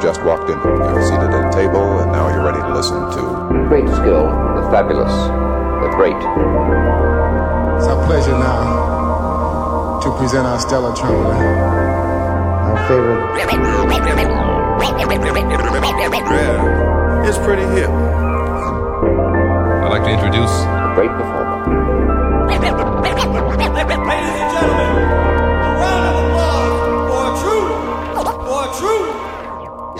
You've just walked in, you're seated at a table, and now you're ready to listen to great skill, the fabulous, the great. It's our pleasure now to present our Stella Trembler, our favorite. Yeah, it's pretty hip. I'd like to introduce a great performer.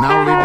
Now we.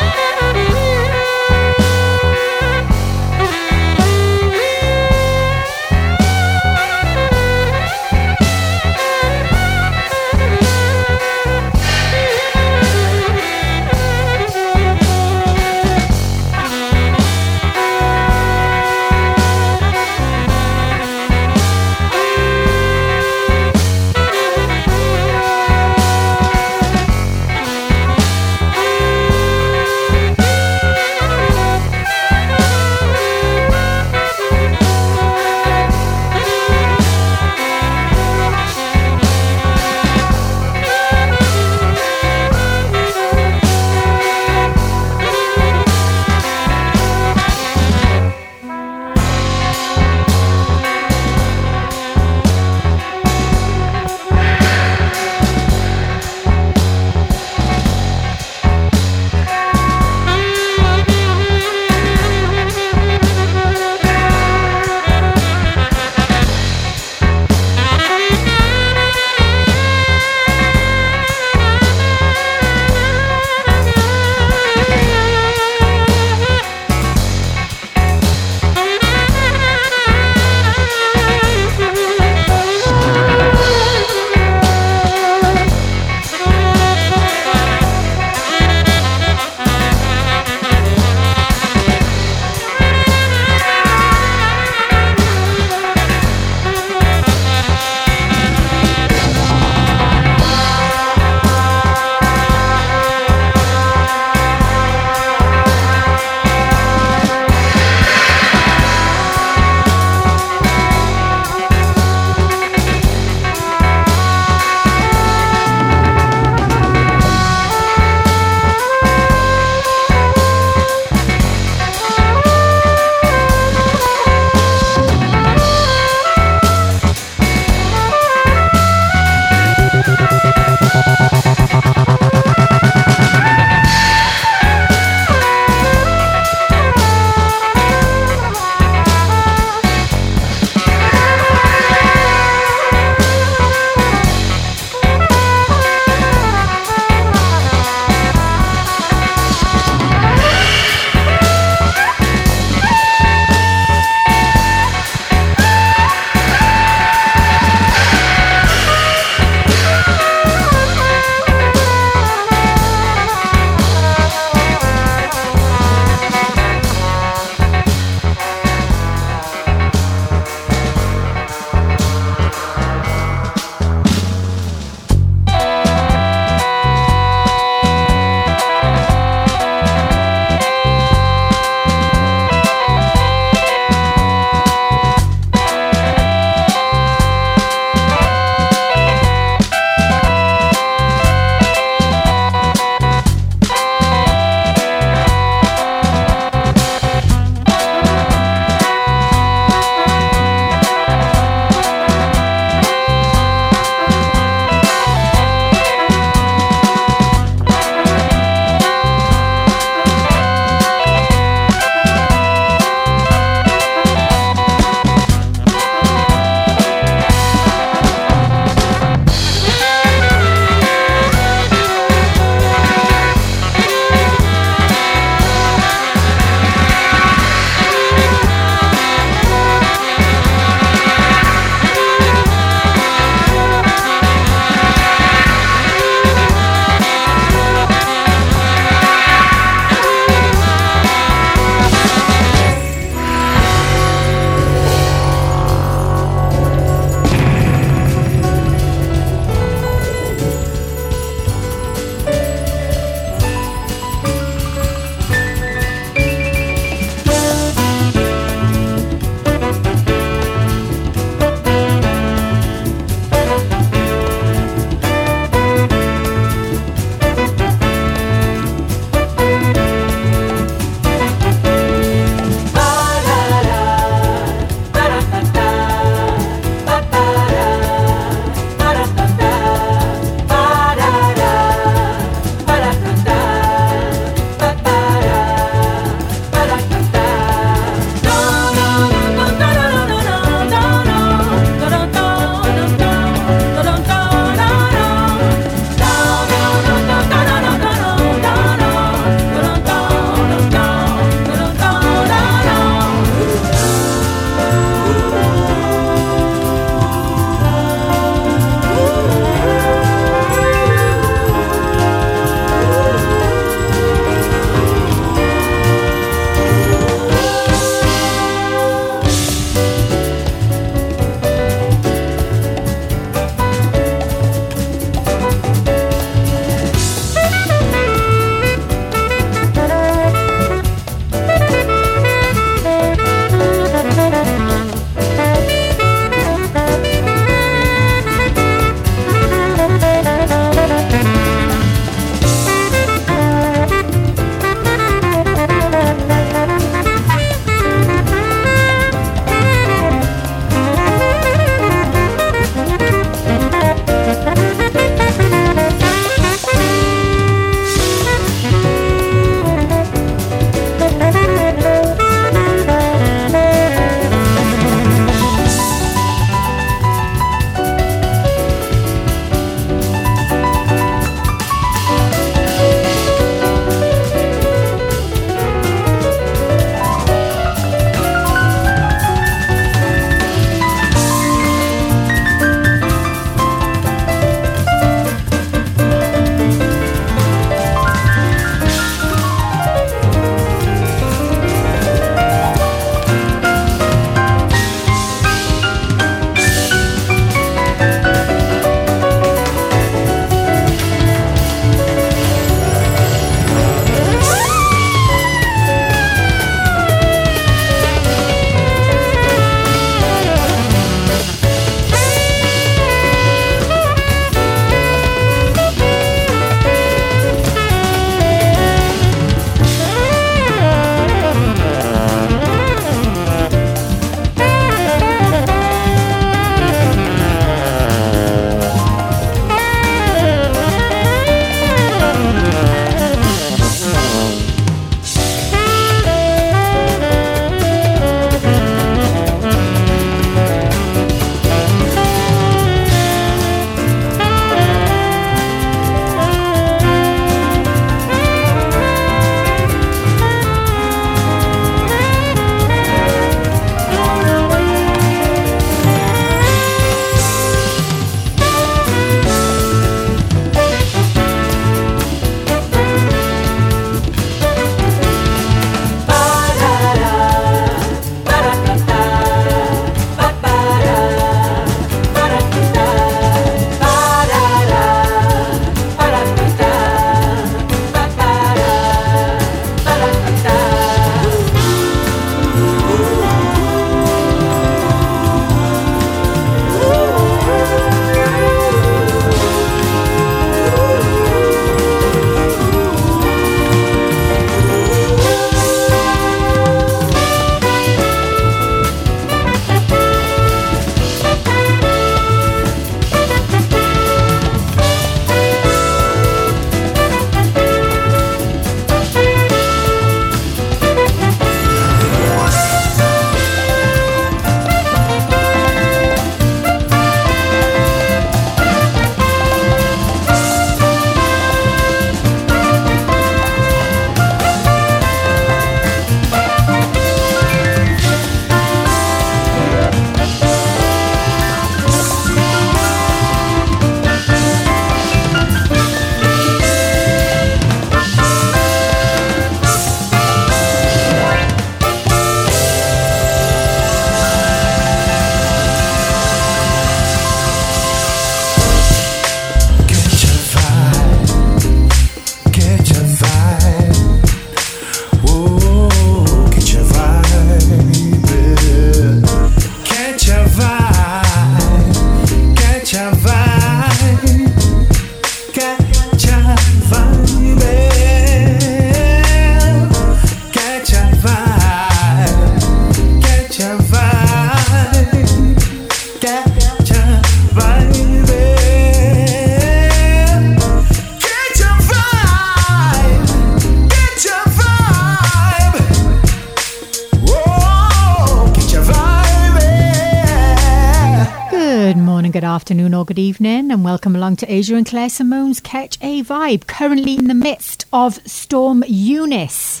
Afternoon, or good evening, and welcome along to Aja and Claire Simone's Ketch A Vibe, currently in the midst of Storm Eunice.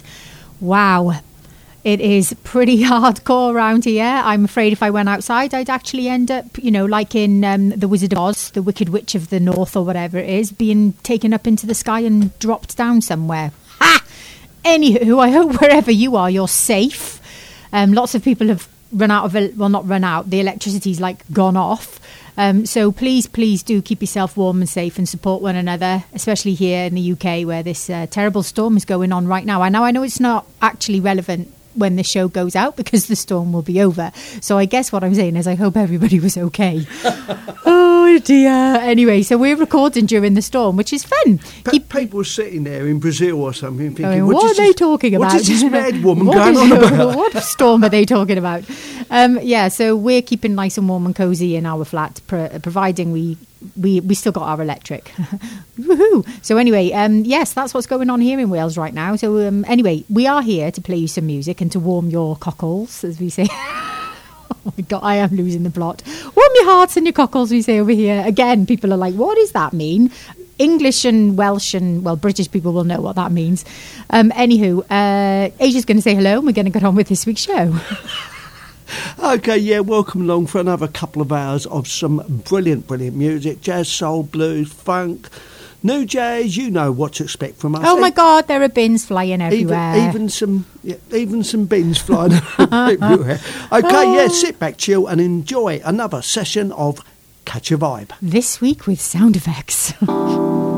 Wow. It is pretty hardcore around here. I'm afraid if I went outside, I'd actually end up, you know, like in um, The Wizard of Oz, the Wicked Witch of the North, or whatever it is, being taken up into the sky and dropped down somewhere. Ha! Anywho, I hope wherever you are, you're safe. Um, lots of people have run out of well, not run out. The electricity's like gone off. Um, so please, please do keep yourself warm and safe and support one another, especially here in the UK where this uh, terrible storm is going on right now. I know, I know it's not actually relevant when the show goes out because the storm will be over. So I guess what I'm saying is I hope everybody was okay. oh dear. Anyway, so we're recording during the storm, which is fun. Keep- people sitting there in Brazil or something thinking, I mean, what, what, are they this- talking about? What is this mad woman going on about? what storm are they talking about? Um, yeah, so we're keeping nice and warm and cozy in our flat, pro- providing we we we still got our electric. Woohoo! So anyway, um, yes, that's what's going on here in Wales right now. So um, anyway, we are here to play you some music and to warm your cockles, as we say. My god, I am losing the plot. Warm your hearts and your cockles, we say over here. Again, people are like, what does that mean? English and Welsh and, well, British people will know what that means. Um, anywho, uh, Aja's going to say hello and we're going to get on with this week's show. Okay, yeah, welcome along for another couple of hours of some brilliant, brilliant music jazz, soul, blues, funk, new jazz. You know what to expect from us. oh my god, there are bins flying everywhere. even some, yeah, even some bins flying everywhere. Okay, yeah, oh. sit back, chill, and enjoy another session of Ketch A Vibe. this week with sound effects.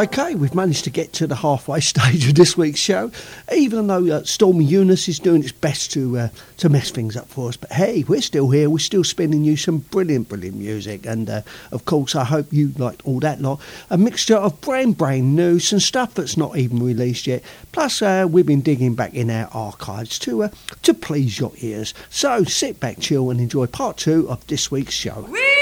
Okay, we've managed to get to the halfway stage of this week's show, even though uh, Storm Eunice is doing its best to uh, to mess things up for us. But hey, we're still here. We're still spinning you some brilliant, brilliant music, and uh, of course, I hope you liked all that lot. A mixture of brain brain news, some stuff that's not even released yet. Plus, uh, we've been digging back in our archives to uh, to please your ears. So sit back, chill, and enjoy part two of this week's show. The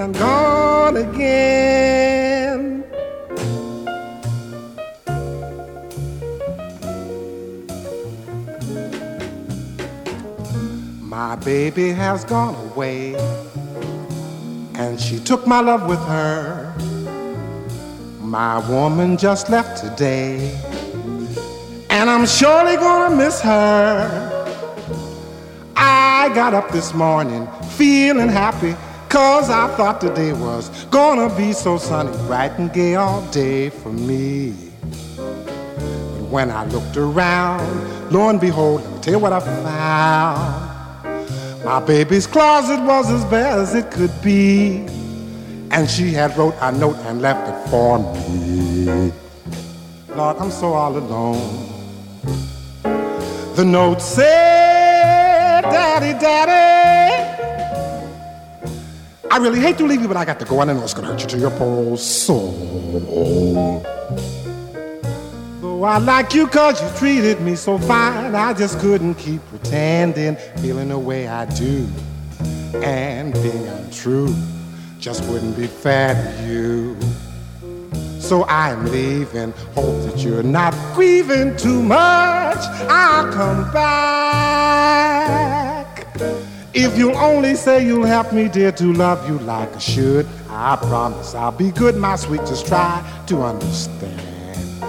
ain't gone again. My baby has gone away, and she took my love with her. My woman just left today, and I'm surely gonna miss her. I got up this morning feeling happy, cause I thought today was gonna be so sunny, bright and gay all day for me. But when I looked around, lo and behold, let me tell you what I found. My baby's closet was as bare as it could be, and she had wrote a note and left it for me. Lord, I'm so all alone. The note said, Daddy, Daddy. I really hate to leave you, but I got to go, and I know it's gonna hurt you to your poor old soul. Though I like you cause you treated me so fine, I just couldn't keep pretending, feeling the way I do. And being untrue just wouldn't be fair to you. So I'm leaving, hope that you're not grieving too much. I'll come back. If you'll only say you'll help me, dear, to love you like I should, I promise I'll be good, my sweet. Just try to understand.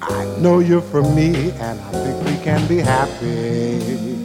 I know you're for me, and I think we can be happy.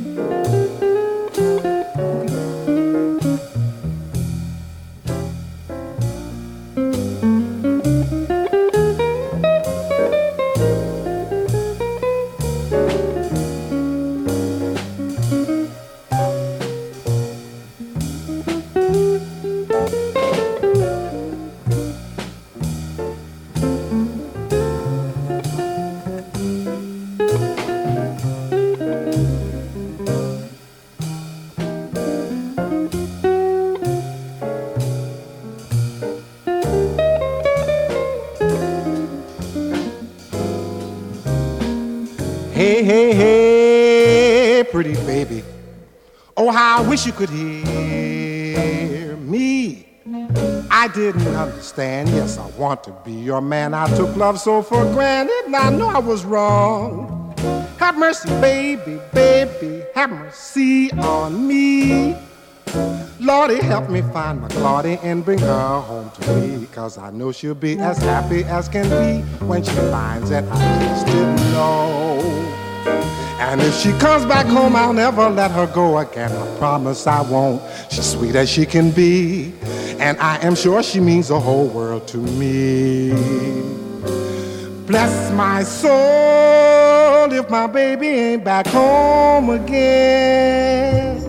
Understand. Yes, I want to be your man. I took love so for granted, and I know I was wrong. Have mercy, baby, baby, have mercy on me. Lordy, help me find my Claudie and bring her home to me. Cause I know she'll be as happy as can be when she finds that I just didn't know. And if she comes back home, I'll never let her go again. I promise I won't. She's sweet as she can be. And I am sure she means the whole world to me. Bless my soul if my baby ain't back home again.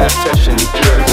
past touching dirt.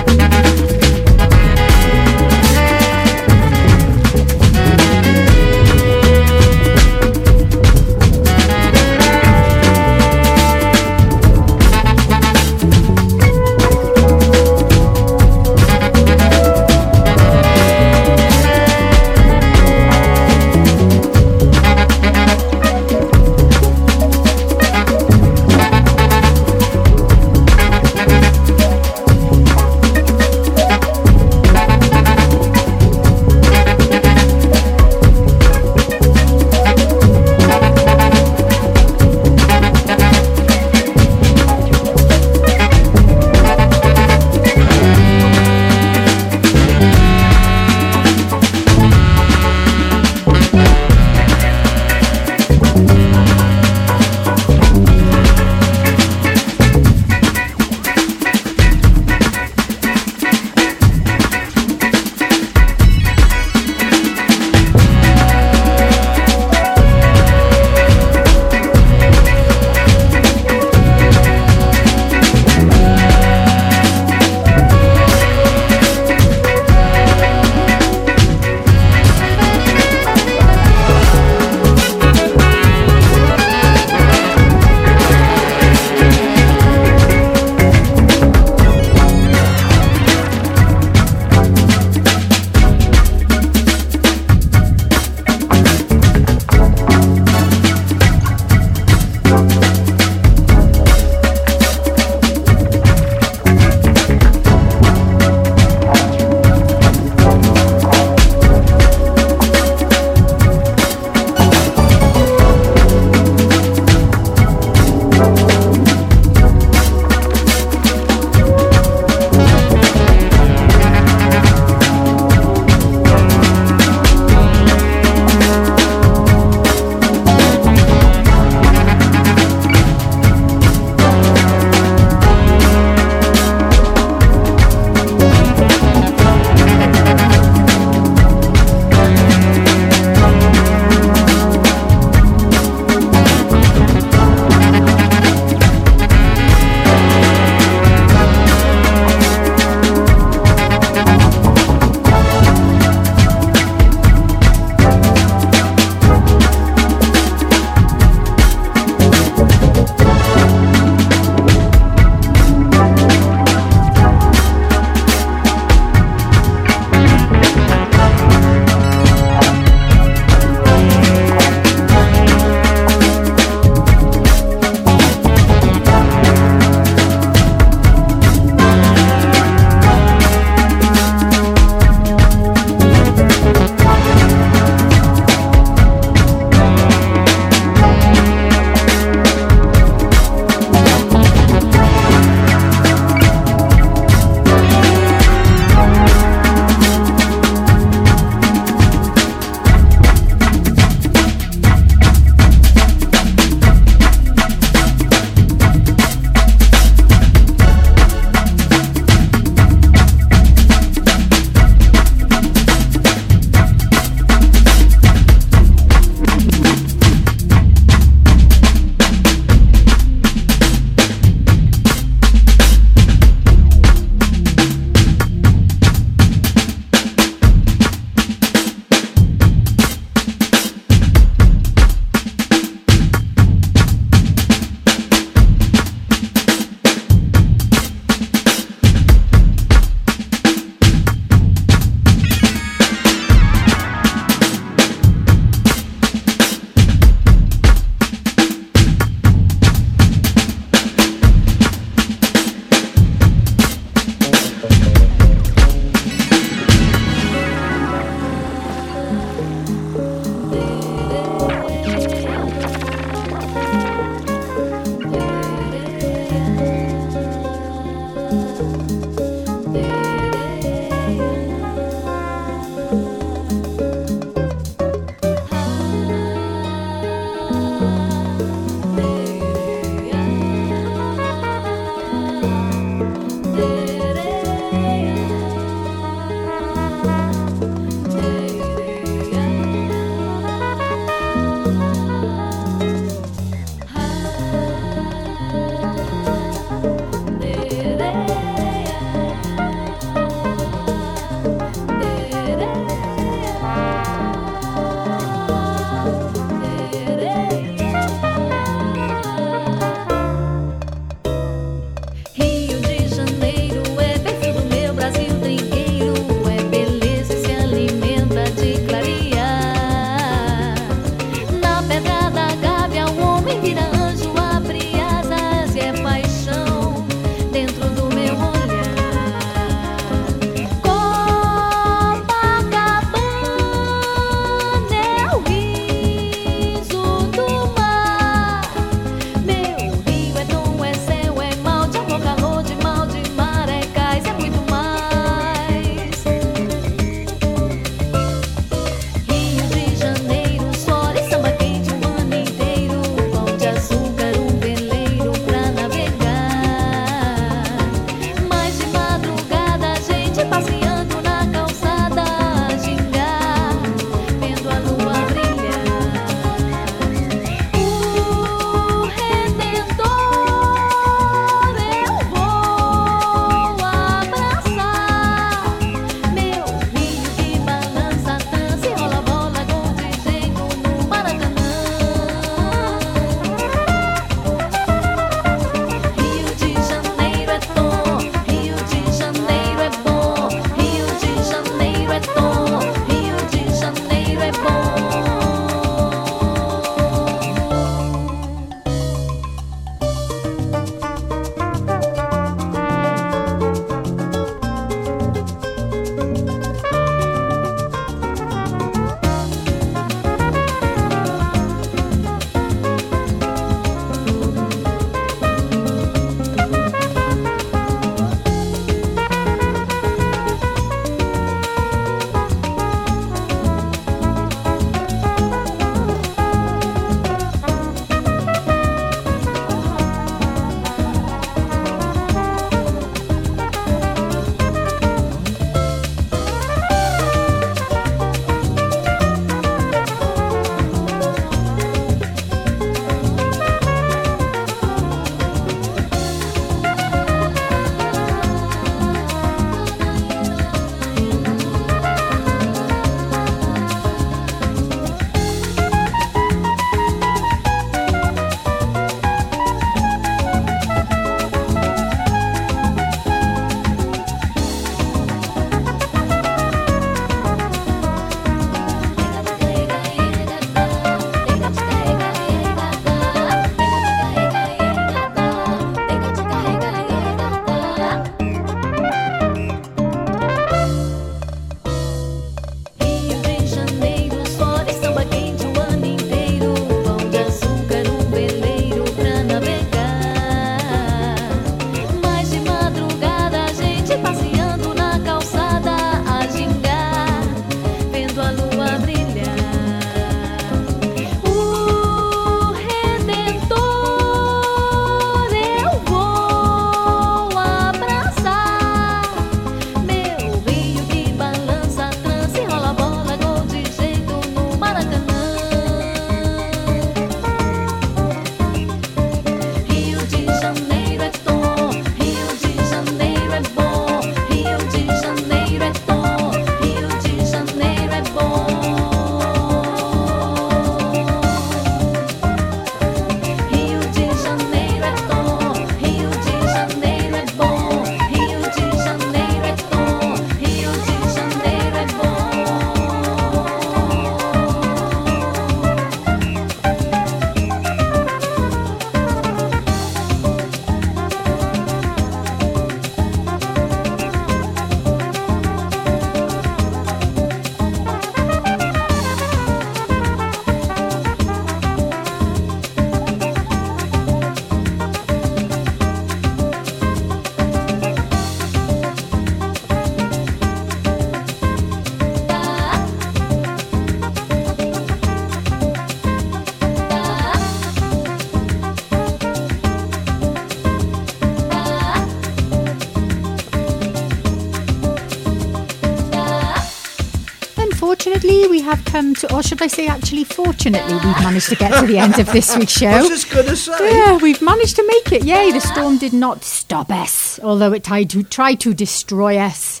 Have come to, or should I say, actually, fortunately, we've managed to get to the end of this week's show. I was just going to say. Yeah, we've managed to make it. Yay, the storm did not stop us, although it tried to, tried to destroy us.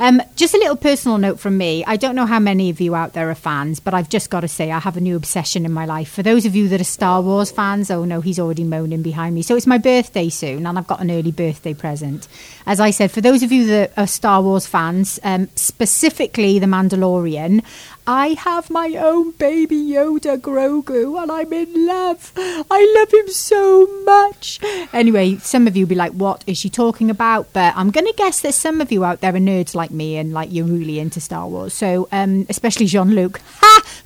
Um, just a little personal note from me. I don't know how many of you out there are fans, but I've just got to say I have a new obsession in my life. For those of you that are Star Wars fans, oh no, he's already moaning behind me. So it's my birthday soon, and I've got an early birthday present. As I said, for those of you that are Star Wars fans, um, specifically The Mandalorian, I have my own baby Yoda Grogu and I'm in love. I love him so much. Anyway, some of you be like, what is she talking about? But I'm going to guess that some of you out there are nerds like me and like you're really into Star Wars. So, um, especially Jean Luc,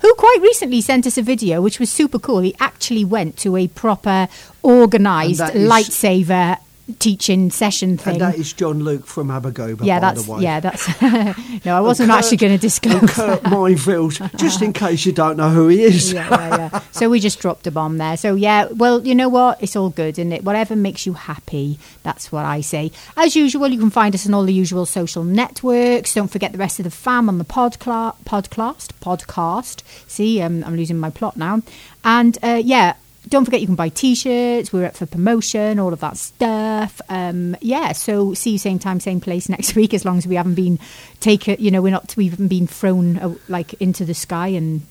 who quite recently sent us a video which was super cool. He actually went to a proper organized And that is- lightsaber teaching session thing. And that is Jean Luc from Abergoba, yeah, that's yeah, that's. no, I wasn't Kurt- actually going to disclose. And Kurt Minefield, just in case you don't know who he is. yeah, yeah, yeah. So we just dropped a bomb there. So yeah, well, you know what? It's all good, and it whatever makes you happy. That's what I say. As usual, you can find us on all the usual social networks. Don't forget the rest of the fam on the podcla- podcast. Podcast. See, um, I'm losing my plot now. And uh, yeah. Don't forget you can buy t-shirts. We're up for promotion, all of that stuff. Um, yeah, so see you same time, same place next week. As long as we haven't been taken, you know, we're not, we haven't been thrown uh, like into the sky and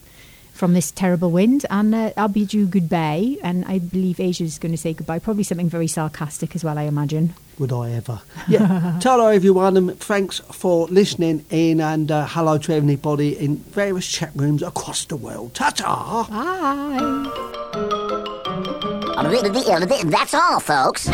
from this terrible wind. And uh, I'll bid you goodbye. And I believe Aja's going to say goodbye. Probably something very sarcastic as well, I imagine. Would I ever? Yeah. Hello, everyone, and thanks for listening in, and uh, hello to everybody in various chat rooms across the world. Ta ta! Bye. That's all, folks.